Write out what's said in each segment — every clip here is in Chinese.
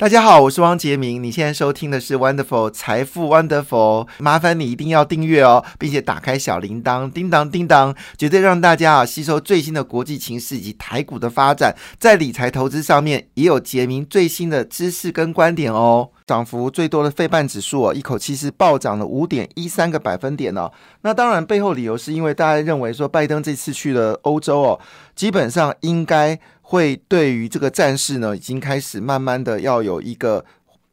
大家好，我是汪杰明。你现在收听的是 Wonderful 财富 Wonderful，麻烦你一定要订阅哦，并且打开小铃铛，叮当叮当，绝对让大家啊吸收最新的国际情势以及台股的发展，在理财投资上面也有杰明最新的知识跟观点哦。涨幅最多的费半指数哦，一口气是暴涨了五点一三个百分点哦。那当然背后理由是因为大家认为说拜登这次去了欧洲哦，基本上应该。会对于这个战事呢，已经开始慢慢的要有一个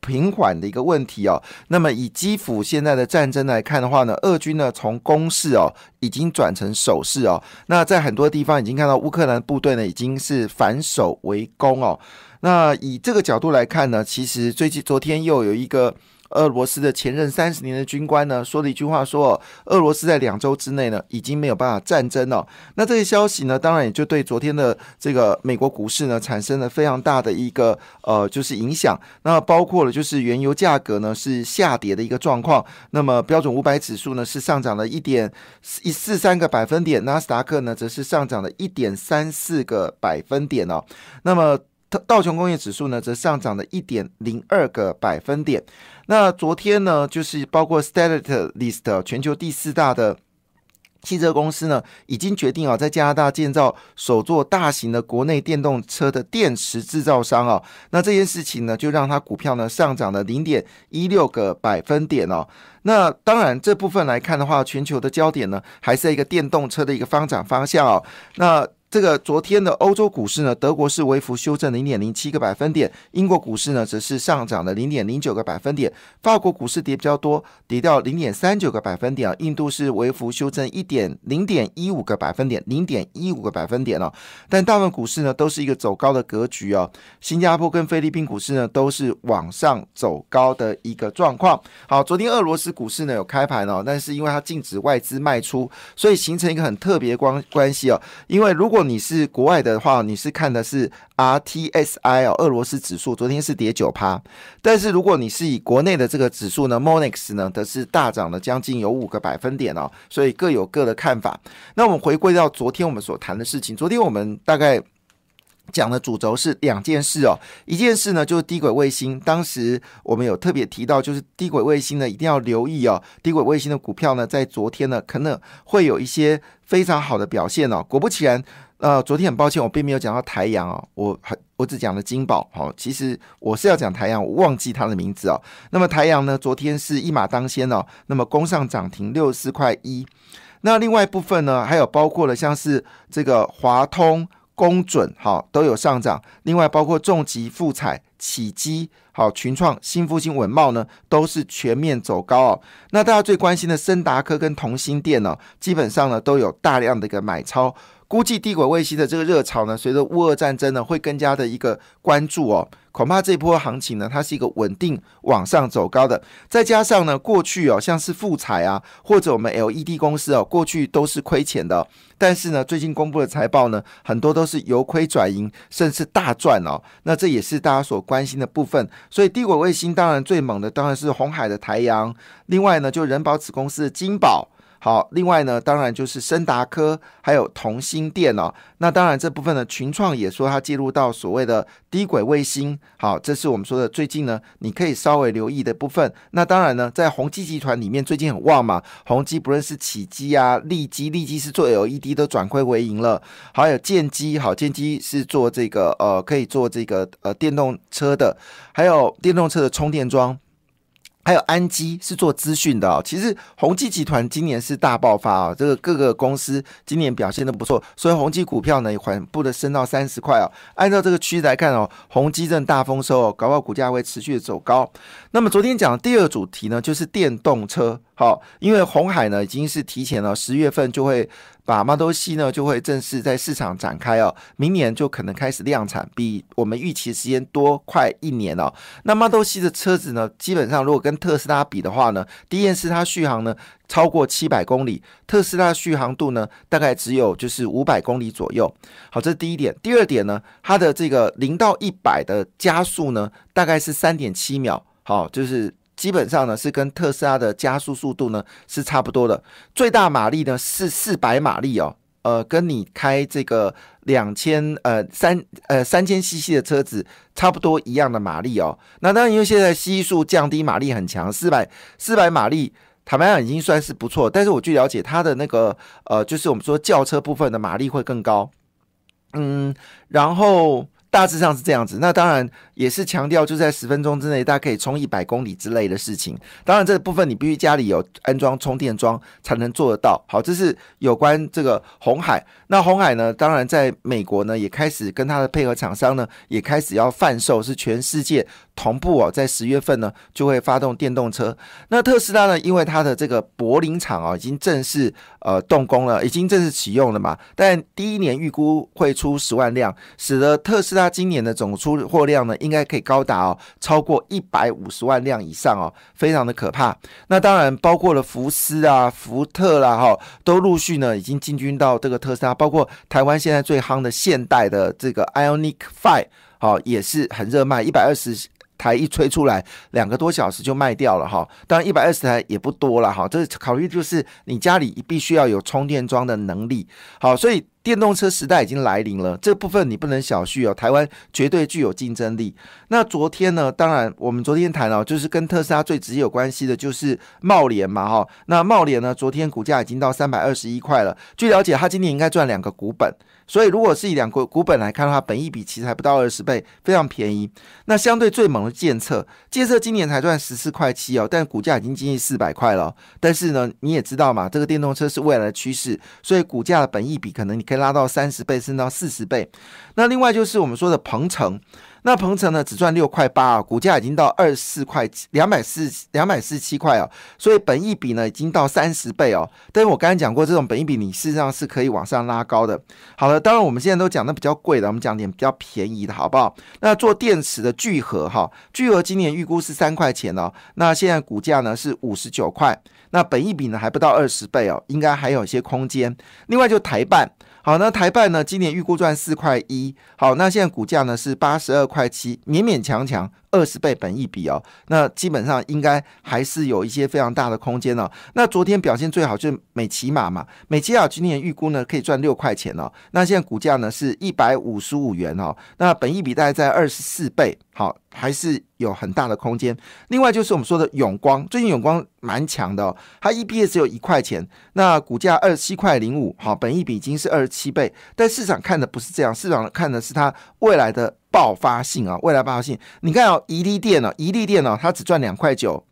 平缓的一个问题哦。那么以基辅现在的战争来看的话呢，俄军呢从攻势哦，已经转成守势哦。那在很多地方已经看到乌克兰部队呢，已经是反守为攻哦。那以这个角度来看呢，其实最近昨天又有一个。俄罗斯的前任三十年的军官呢，说了一句话，说俄罗斯在两周之内呢，已经没有办法战争了。那这些消息呢，当然也就对昨天的这个美国股市呢，产生了非常大的一个呃，就是影响。那包括了就是原油价格呢是下跌的一个状况。那么标准五百指数呢是上涨了一点一四三个百分点，纳斯达克呢则是上涨了一点三四个百分点哦。那么道琼工业指数呢则上涨了一点零二个百分点。那昨天呢，就是包括 Stellantis 全球第四大的汽车公司呢，已经决定啊，在加拿大建造首座大型的国内电动车的电池制造商啊。那这件事情呢，就让它股票呢上涨了零点一六个百分点哦。那当然这部分来看的话，全球的焦点呢，还是一个电动车的一个发展方向哦。那这个昨天的欧洲股市呢，德国是微幅修正零点零七个百分点，英国股市呢则是上涨了零点零九个百分点，法国股市跌比较多，跌掉零点三九个百分点啊，印度是微幅修正一点零点一五个百分点，零点一五个百分点了，但大部分股市呢都是一个走高的格局哦，新加坡跟菲律宾股市呢都是往上走高的一个状况。好，昨天俄罗斯股市呢有开盘哦，但是因为它禁止外资卖出，所以形成一个很特别关关系哦，因为如果你是国外的话，你是看的是 RTSI 哦，俄罗斯指数昨天是跌九趴，但是如果你是以国内的这个指数呢，Monex 呢，则是大涨了将近有五个百分点哦，所以各有各的看法。那我们回归到昨天我们所谈的事情，昨天我们大概讲的主轴是两件事哦，一件事呢就是低轨卫星，当时我们有特别提到，就是低轨卫星呢一定要留意哦，低轨卫星的股票呢在昨天呢可能会有一些非常好的表现哦，果不其然。呃，昨天很抱歉，我并没有讲到台阳哦，我很我只讲了金宝。好，其实我是要讲台阳，我忘记它的名字哦。那么台阳呢，昨天是一马当先哦，那么攻上涨停六十四块一。那另外部分呢，还有包括了像是这个华通、工准，好都有上涨。另外包括重疾、富彩、启基、好群创、新复兴、稳茂呢，都是全面走高哦。那大家最关心的森达科跟同心店呢，基本上呢都有大量的一个买超。估计低轨卫星的这个热潮呢，随着乌俄战争呢，会更加的一个关注哦。恐怕这波行情呢，它是一个稳定往上走高的。再加上呢，过去哦，像是富彩啊，或者我们 LED 公司哦，过去都是亏钱的。但是呢，最近公布的财报呢，很多都是由亏转盈，甚至大赚哦。那这也是大家所关心的部分。所以低轨卫星当然最猛的当然是红海的台阳，另外呢，就人保子公司的金宝。好，另外呢，当然就是森达科，还有同心电哦。那当然这部分呢，群创也说它介入到所谓的低轨卫星。好，这是我们说的最近呢，你可以稍微留意的部分。那当然呢，在宏基集团里面最近很旺嘛，宏基不论是启基啊、利基，利基是做 LED 都转亏为盈了。还有建基，好，建基是做这个呃，可以做这个呃电动车的，还有电动车的充电桩。还有安基是做资讯的哦，其实宏基集团今年是大爆发哦，这个各个公司今年表现都不错，所以宏基股票呢也缓步的升到三十块哦。按照这个趋势来看哦，宏基正大丰收哦，搞不好股价会持续的走高。那么昨天讲的第二主题呢，就是电动车。好，因为红海呢已经是提前了十月份就会把 Model C 呢就会正式在市场展开哦，明年就可能开始量产，比我们预期时间多快一年哦。那 Model C 的车子呢，基本上如果跟特斯拉比的话呢，第一件事它续航呢超过七百公里，特斯拉续航度呢大概只有就是五百公里左右。好，这是第一点。第二点呢，它的这个零到一百的加速呢大概是三点七秒。好，就是。基本上呢是跟特斯拉的加速速度呢是差不多的，最大马力呢是四百马力哦，呃，跟你开这个两千呃三呃三千 CC 的车子差不多一样的马力哦。那当然，因为现在系数降低，马力很强，四百四百马力，坦白讲已经算是不错。但是我据了解，它的那个呃，就是我们说轿车部分的马力会更高。嗯，然后。大致上是这样子，那当然也是强调，就在十分钟之内，大家可以充一百公里之类的事情。当然，这部分你必须家里有安装充电桩才能做得到。好，这是有关这个红海。那红海呢，当然在美国呢，也开始跟它的配合厂商呢，也开始要贩售，是全世界同步哦，在十月份呢就会发动电动车。那特斯拉呢，因为它的这个柏林厂啊，已经正式呃动工了，已经正式启用了嘛。但第一年预估会出十万辆，使得特斯拉。今年的总出货量呢，应应该可以高达哦，超过一百五十万辆以上哦，非常的可怕。那当然包括了福斯啊、福特啦，哈，都陆续呢已经进军到这个特斯拉，包括台湾现在最夯的现代的这个 Ionic Five，好，也是很热卖，一百二十台一吹出来，两个多小时就卖掉了哈。当然一百二十台也不多了哈，这考虑就是你家里必须要有充电桩的能力，好，所以。电动车时代已经来临了，这部分你不能小觑哦。台湾绝对具有竞争力。那昨天呢？当然，我们昨天谈哦，就是跟特斯拉最直接有关系的，就是茂联嘛，哈。那茂联呢，昨天股价已经到三百二十一块了。据了解，它今年应该赚两个股本。所以，如果是以两个股本来看的话，本一比其实还不到二十倍，非常便宜。那相对最猛的建策，建策今年才赚十四块七哦，但股价已经接近四百块了。但是呢，你也知道嘛，这个电动车是未来的趋势，所以股价的本益比可能你可以拉到三十倍，甚至到四十倍。那另外就是我们说的鹏程。那鹏程呢，只赚六块八啊，股价已经到二十四块两百四两百四十七块哦，所以本益比呢已经到三十倍哦。但是我刚才讲过，这种本益比你事实上是可以往上拉高的。好了，当然我们现在都讲的比较贵的，我们讲点比较便宜的好不好？那做电池的聚合哈，聚合今年预估是三块钱哦，那现在股价呢是五十九块，那本益比呢还不到二十倍哦，应该还有一些空间。另外就台办。好，那台办呢？今年预估赚四块一。好，那现在股价呢是八十二块七，勉勉强强。二十倍本益比哦，那基本上应该还是有一些非常大的空间哦。那昨天表现最好就是美骑马嘛，美骑马今年预估呢可以赚六块钱哦。那现在股价呢是一百五十五元哦，那本益比大概在二十四倍，好，还是有很大的空间。另外就是我们说的永光，最近永光蛮强的哦，它 EPS 只有一块钱，那股价二十七块零五，好，本益比已经是二十七倍，但市场看的不是这样，市场看的是它未来的。爆发性啊，未来爆发性，你看哦，宜利电哦，宜利电哦，它只赚两块九，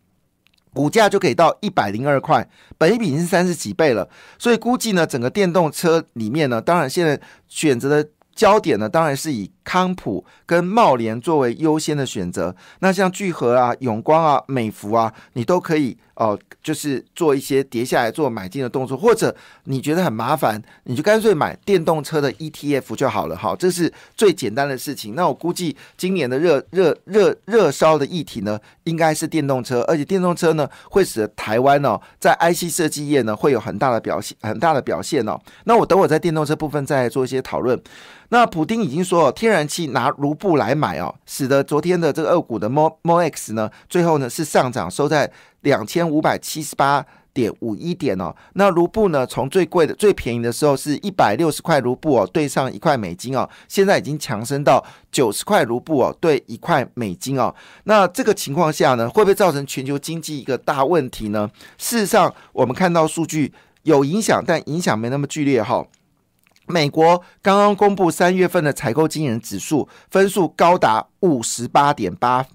股价就可以到一百零二块，本一比已经是三十几倍了，所以估计呢，整个电动车里面呢，当然现在选择的焦点呢，当然是以。康普跟茂联作为优先的选择，那像聚合啊、永光啊、美孚啊，你都可以哦，就是做一些跌下来做买进的动作，或者你觉得很麻烦，你就干脆买电动车的 ETF 就好了。好，这是最简单的事情。那我估计今年的热热热热烧的议题呢，应该是电动车，而且电动车呢，会使得台湾哦，在 IC 设计业呢，会有很大的表现，很大的表现哦。那我等我在电动车部分再来做一些讨论。那普丁已经说，天然气拿卢布来买哦，使得昨天的这个二股的 Mo Mox 呢，最后呢是上涨，收在两千五百七十八点五一点哦。那卢布呢，从最贵的、最便宜的时候是一百六十块卢布哦，兑上一块美金哦，现在已经强升到九十块卢布哦，兑一块美金哦。那这个情况下呢，会不会造成全球经济一个大问题呢？事实上，我们看到数据有影响，但影响没那么剧烈哈。美国刚刚公布三月份的采购经营指数分数高达五十八点八，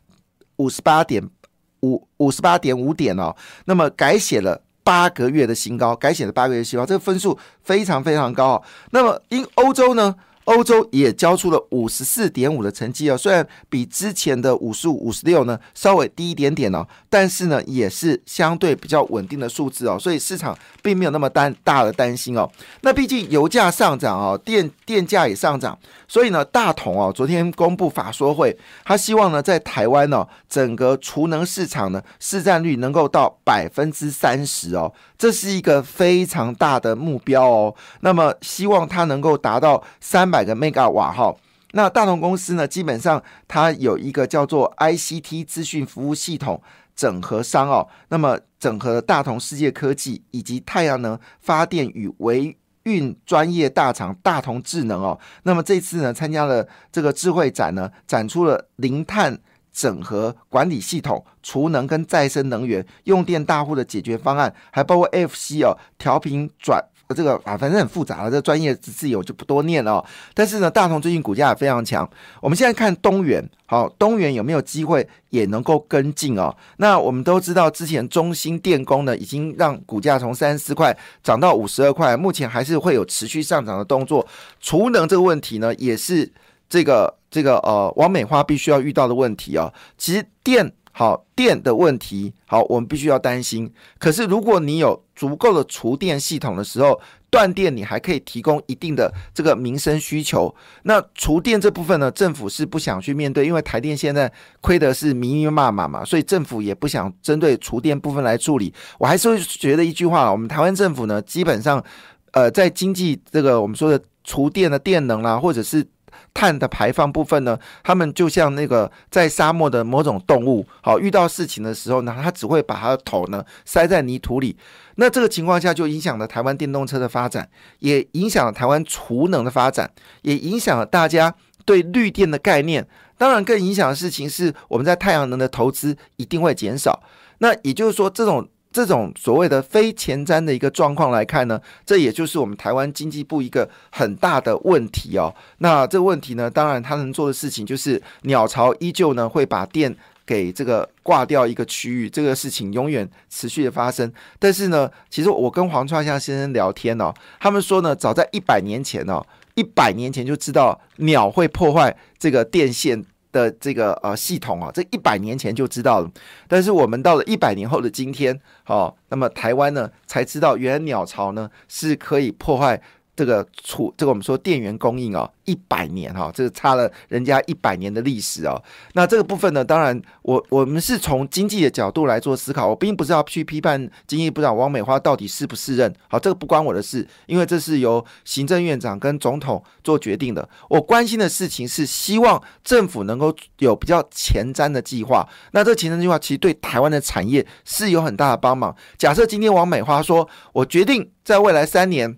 五十八点五五十八点五点哦，那么改写了八个月的新高，改写了八个月新高，这个分数非常非常高。那么因欧洲呢？欧洲也交出了五十四点五的成绩哦，虽然比之前的五十五、五十六呢稍微低一点点哦，但是呢也是相对比较稳定的数字哦，所以市场并没有那么担大的担心哦。那毕竟油价上涨哦，电电价也上涨，所以呢大同哦昨天公布法说会，他希望呢在台湾呢整个储能市场呢市占率能够到百分之三十哦，这是一个非常大的目标哦。那么希望它能够达到三。百个 mega 瓦哈，那大同公司呢？基本上它有一个叫做 ICT 资讯服务系统整合商哦，那么整合大同世界科技以及太阳能发电与维运专业大厂大同智能哦，那么这次呢参加了这个智慧展呢，展出了零碳整合管理系统、储能跟再生能源用电大户的解决方案，还包括 FC 哦调频转。这个啊，反正很复杂了，这专业字眼我就不多念了。但是呢，大同最近股价也非常强。我们现在看东元，好，东元有没有机会也能够跟进哦？那我们都知道，之前中兴电工呢，已经让股价从三十四块涨到五十二块，目前还是会有持续上涨的动作。储能这个问题呢，也是这个这个呃，王美花必须要遇到的问题啊。其实电。好电的问题，好，我们必须要担心。可是，如果你有足够的储电系统的时候，断电你还可以提供一定的这个民生需求。那储电这部分呢，政府是不想去面对，因为台电现在亏的是密密麻麻嘛，所以政府也不想针对储电部分来处理。我还是会觉得一句话，我们台湾政府呢，基本上，呃，在经济这个我们说的储电的电能啦，或者是。碳的排放部分呢，他们就像那个在沙漠的某种动物，好遇到事情的时候呢，它只会把它的头呢塞在泥土里。那这个情况下就影响了台湾电动车的发展，也影响了台湾储能的发展，也影响了大家对绿电的概念。当然，更影响的事情是我们在太阳能的投资一定会减少。那也就是说，这种。这种所谓的非前瞻的一个状况来看呢，这也就是我们台湾经济部一个很大的问题哦。那这个问题呢，当然他能做的事情就是鸟巢依旧呢会把电给这个挂掉一个区域，这个事情永远持续的发生。但是呢，其实我跟黄创香先生聊天哦，他们说呢，早在一百年前哦，一百年前就知道鸟会破坏这个电线。的这个呃系统啊，这一百年前就知道了，但是我们到了一百年后的今天，好，那么台湾呢才知道，原来鸟巢呢是可以破坏。这个储这个我们说电源供应哦，一百年哈，这个差了人家一百年的历史哦。那这个部分呢，当然我我们是从经济的角度来做思考，我并不是要去批判经济部长王美花到底是不是任，好，这个不关我的事，因为这是由行政院长跟总统做决定的。我关心的事情是希望政府能够有比较前瞻的计划。那这前瞻计划其实对台湾的产业是有很大的帮忙。假设今天王美花说，我决定在未来三年。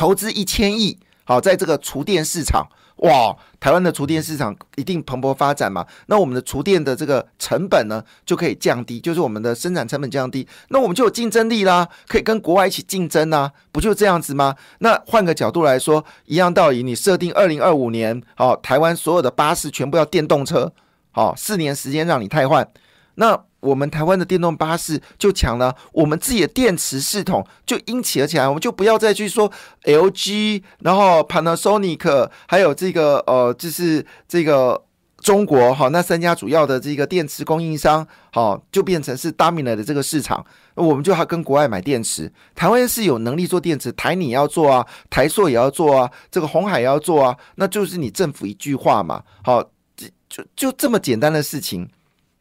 投资一千亿，好，在这个厨电市场，哇，台湾的厨电市场一定蓬勃发展嘛？那我们的厨电的这个成本呢，就可以降低，就是我们的生产成本降低，那我们就有竞争力啦，可以跟国外一起竞争啊，不就这样子吗？那换个角度来说，一样道理，你设定二零二五年，好，台湾所有的巴士全部要电动车，好，四年时间让你汰换，那。我们台湾的电动巴士就强了，我们自己的电池系统就因起而起来，我们就不要再去说 LG，然后 Panasonic，还有这个呃，就是这个中国哈，那三家主要的这个电池供应商，好，就变成是 d o m i n a 的这个市场，我们就要跟国外买电池。台湾是有能力做电池，台你要做啊，台硕也要做啊，这个红海也要做啊，那就是你政府一句话嘛，好，就就这么简单的事情，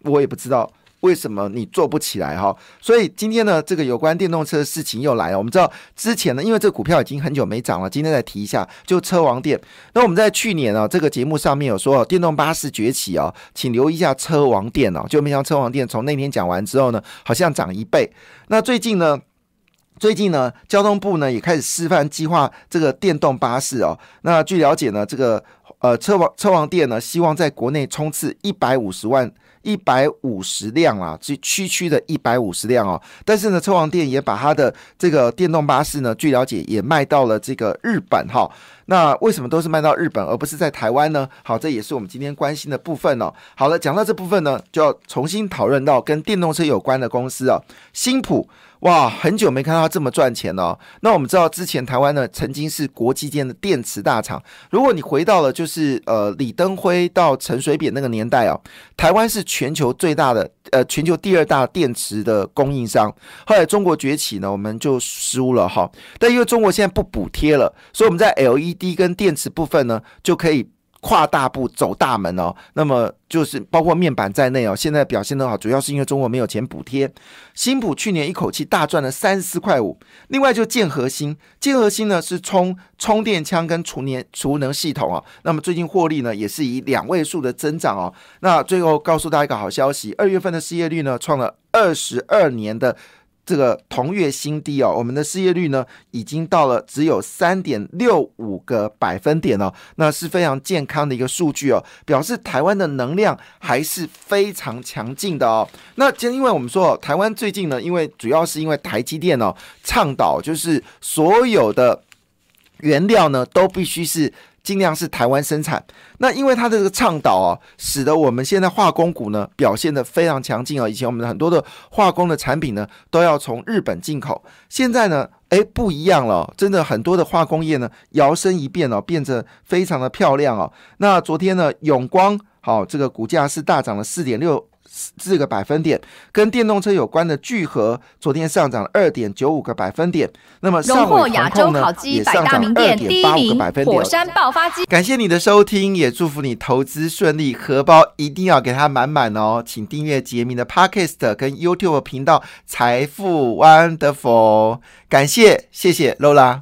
我也不知道。为什么你做不起来哈？所以今天呢，这个有关电动车的事情又来了。我们知道之前呢，因为这股票已经很久没涨了，今天再提一下，就车王电。那我们在去年啊，这个节目上面有说电动巴士崛起啊，请留意一下车王电哦。就没想到车王电从那天讲完之后呢，好像涨一倍。那最近呢，最近呢，交通部呢也开始示范计划这个电动巴士哦。那据了解呢，这个呃车王车王电呢，希望在国内冲刺一百五十万。一百五十辆啊，这区区的一百五十辆哦。但是呢，车王店也把它的这个电动巴士呢，据了解也卖到了这个日本哈。那为什么都是卖到日本，而不是在台湾呢？好，这也是我们今天关心的部分哦。好了，讲到这部分呢，就要重新讨论到跟电动车有关的公司哦，新普。哇，很久没看到它这么赚钱了。那我们知道，之前台湾呢曾经是国际间的电池大厂。如果你回到了就是呃李登辉到陈水扁那个年代啊，台湾是全球最大的呃全球第二大电池的供应商。后来中国崛起呢，我们就输了哈。但因为中国现在不补贴了，所以我们在 LED 跟电池部分呢就可以。跨大步走大门哦，那么就是包括面板在内哦，现在表现得好，主要是因为中国没有钱补贴。新普去年一口气大赚了三十四块五，另外就建核心，建核心呢是充充电枪跟储能储能系统哦，那么最近获利呢也是以两位数的增长哦。那最后告诉大家一个好消息，二月份的失业率呢创了二十二年的。这个同月新低哦，我们的失业率呢已经到了只有三点六五个百分点哦，那是非常健康的一个数据哦，表示台湾的能量还是非常强劲的哦。那今天因为我们说台湾最近呢，因为主要是因为台积电哦倡导就是所有的原料呢都必须是。尽量是台湾生产，那因为它的这个倡导啊，使得我们现在化工股呢表现的非常强劲啊。以前我们很多的化工的产品呢都要从日本进口，现在呢，哎不一样了，真的很多的化工业呢摇身一变哦，变得非常的漂亮哦。那昨天呢，永光好这个股价是大涨了四点六。四个百分点，跟电动车有关的聚合昨天上涨了二点九五个百分点。那么上尾航空呢也上涨二点八五个百分点。火山爆发机，感谢你的收听，也祝福你投资顺利，荷包一定要给它满满哦。请订阅杰明的 Podcast 跟 YouTube 频道财富 Wonderful，感谢谢谢 Lola。